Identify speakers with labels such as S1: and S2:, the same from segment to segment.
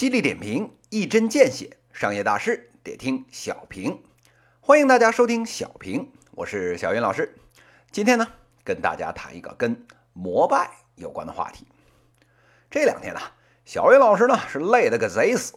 S1: 犀利点评，一针见血，商业大事得听小平。欢迎大家收听小平，我是小云老师。今天呢，跟大家谈一个跟膜拜有关的话题。这两天呢，小云老师呢是累得个贼死。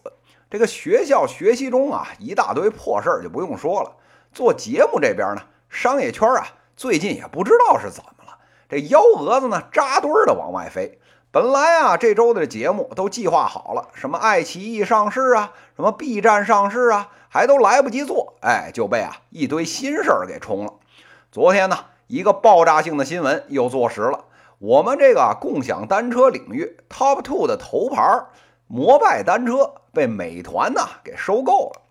S1: 这个学校学习中啊，一大堆破事儿就不用说了。做节目这边呢，商业圈啊，最近也不知道是怎么了，这幺蛾子呢扎堆儿的往外飞。本来啊，这周的节目都计划好了，什么爱奇艺上市啊，什么 B 站上市啊，还都来不及做，哎，就被啊一堆新事儿给冲了。昨天呢，一个爆炸性的新闻又坐实了，我们这个共享单车领域 Top Two 的头牌摩拜单车被美团呢给收购了。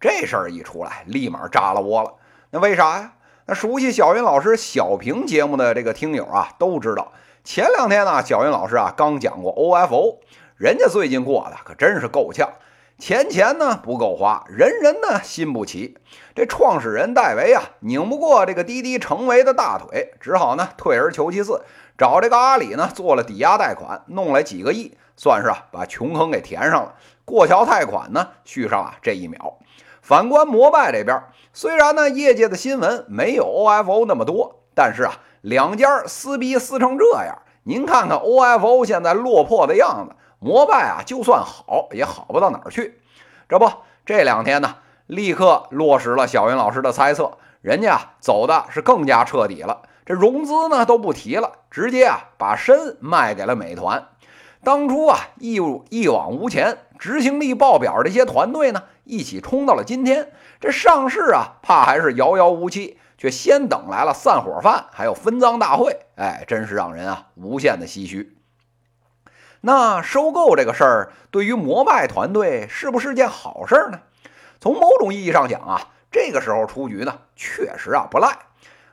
S1: 这事儿一出来，立马炸了窝了。那为啥呀？那熟悉小云老师小平节目的这个听友啊，都知道。前两天呢，小云老师啊刚讲过 OFO，人家最近过的可真是够呛，钱钱呢不够花，人人呢心不齐。这创始人戴维啊拧不过这个滴滴成为的大腿，只好呢退而求其次，找这个阿里呢做了抵押贷款，弄来几个亿，算是啊把穷坑给填上了。过桥贷款呢续上了这一秒。反观摩拜这边，虽然呢业界的新闻没有 OFO 那么多，但是啊。两家撕逼撕成这样，您看看 OFO 现在落魄的样子，摩拜啊，就算好也好不到哪儿去。这不，这两天呢，立刻落实了小云老师的猜测，人家走的是更加彻底了。这融资呢都不提了，直接啊把身卖给了美团。当初啊一一往无前，执行力爆表这些团队呢，一起冲到了今天，这上市啊，怕还是遥遥无期。却先等来了散伙饭，还有分赃大会，哎，真是让人啊无限的唏嘘。那收购这个事儿，对于摩拜团队是不是件好事呢？从某种意义上讲啊，这个时候出局呢，确实啊不赖。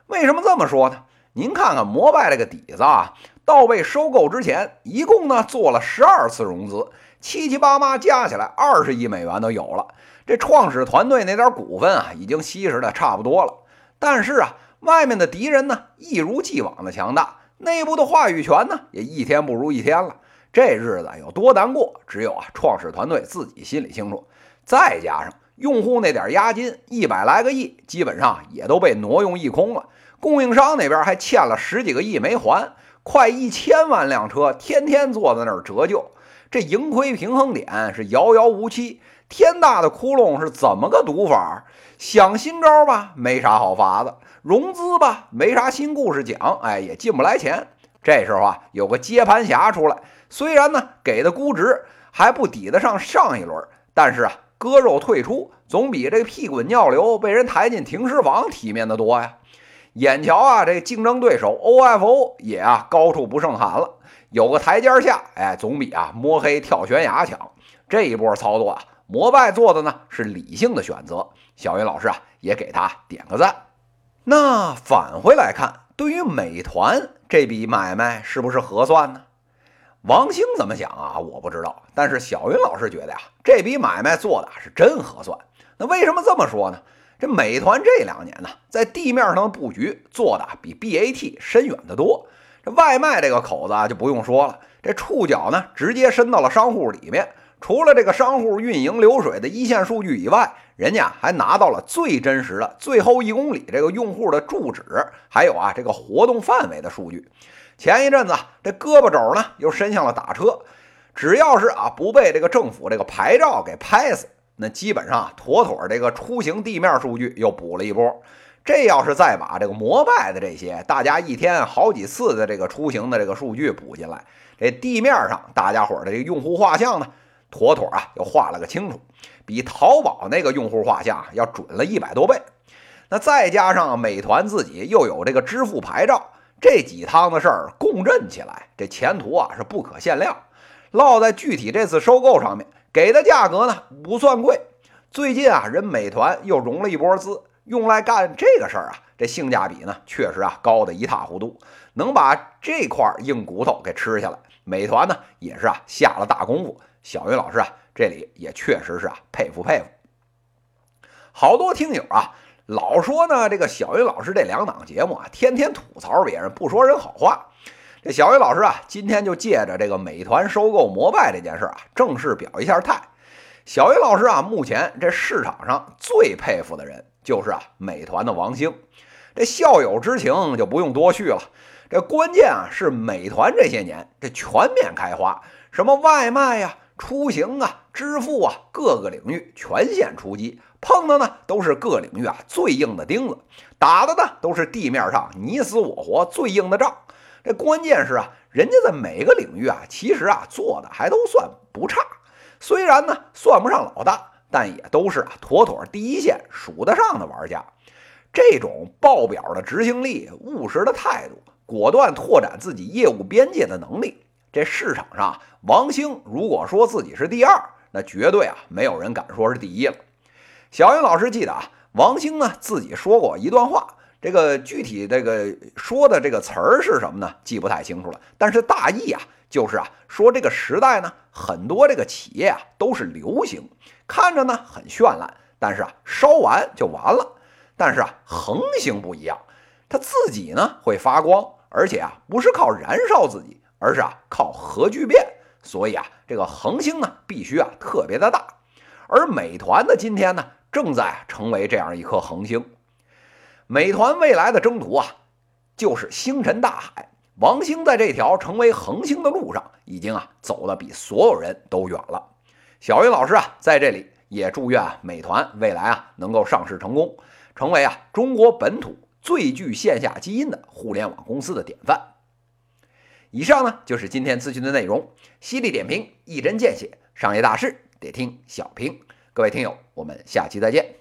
S1: 为什么这么说呢？您看看摩拜这个底子啊，到被收购之前，一共呢做了十二次融资，七七八八加起来二十亿美元都有了。这创始团队那点股份啊，已经稀释的差不多了。但是啊，外面的敌人呢，一如既往的强大，内部的话语权呢，也一天不如一天了。这日子有多难过，只有啊创始团队自己心里清楚。再加上用户那点押金一百来个亿，基本上也都被挪用一空了。供应商那边还欠了十几个亿没还，快一千万辆车天天坐在那儿折旧，这盈亏平衡点是遥遥无期。天大的窟窿是怎么个堵法？想新招吧，没啥好法子；融资吧，没啥新故事讲，哎，也进不来钱。这时候啊，有个接盘侠出来，虽然呢给的估值还不抵得上上一轮，但是啊，割肉退出总比这屁滚尿流被人抬进停尸房体面的多呀。眼瞧啊，这竞争对手 OFO 也啊高处不胜寒了，有个台阶下，哎，总比啊摸黑跳悬崖强。这一波操作啊。摩拜做的呢是理性的选择，小云老师啊也给他点个赞。那返回来看，对于美团这笔买卖是不是合算呢？王兴怎么想啊？我不知道，但是小云老师觉得呀，这笔买卖做的是真合算。那为什么这么说呢？这美团这两年呢，在地面上的布局做的比 BAT 深远的多。这外卖这个口子啊，就不用说了，这触角呢直接伸到了商户里面。除了这个商户运营流水的一线数据以外，人家还拿到了最真实的最后一公里这个用户的住址，还有啊这个活动范围的数据。前一阵子这胳膊肘呢又伸向了打车，只要是啊不被这个政府这个牌照给拍死，那基本上妥妥这个出行地面数据又补了一波。这要是再把这个摩拜的这些大家一天好几次的这个出行的这个数据补进来，这地面上大家伙的这个用户画像呢？妥妥啊，又画了个清楚，比淘宝那个用户画像要准了一百多倍。那再加上美团自己又有这个支付牌照，这几趟子事儿共振起来，这前途啊是不可限量。落在具体这次收购上面，给的价格呢不算贵。最近啊，人美团又融了一波资，用来干这个事儿啊，这性价比呢确实啊高的一塌糊涂，能把这块硬骨头给吃下来。美团呢也是啊下了大功夫。小云老师啊，这里也确实是啊，佩服佩服。好多听友啊，老说呢，这个小云老师这两档节目啊，天天吐槽别人，不说人好话。这小雨老师啊，今天就借着这个美团收购摩拜这件事啊，正式表一下态。小雨老师啊，目前这市场上最佩服的人就是啊，美团的王兴。这校友之情就不用多叙了。这关键啊，是美团这些年这全面开花，什么外卖呀、出行啊、支付啊，各个领域全线出击，碰的呢都是各领域啊最硬的钉子，打的呢都是地面上你死我活最硬的仗。这关键是啊，人家在每个领域啊，其实啊做的还都算不差。虽然呢算不上老大，但也都是啊妥妥第一线数得上的玩家。这种爆表的执行力、务实的态度、果断拓展自己业务边界的能力，这市场上王兴如果说自己是第二，那绝对啊没有人敢说是第一了。小云老师记得啊，王兴呢自己说过一段话。这个具体这个说的这个词儿是什么呢？记不太清楚了。但是大意啊，就是啊，说这个时代呢，很多这个企业啊都是流行，看着呢很绚烂，但是啊烧完就完了。但是啊恒星不一样，它自己呢会发光，而且啊不是靠燃烧自己，而是啊靠核聚变。所以啊这个恒星呢必须啊特别的大。而美团的今天呢正在成为这样一颗恒星。美团未来的征途啊，就是星辰大海。王兴在这条成为恒星的路上，已经啊走的比所有人都远了。小云老师啊，在这里也祝愿美团未来啊能够上市成功，成为啊中国本土最具线下基因的互联网公司的典范。以上呢就是今天咨询的内容，犀利点评，一针见血，商业大事得听小平。各位听友，我们下期再见。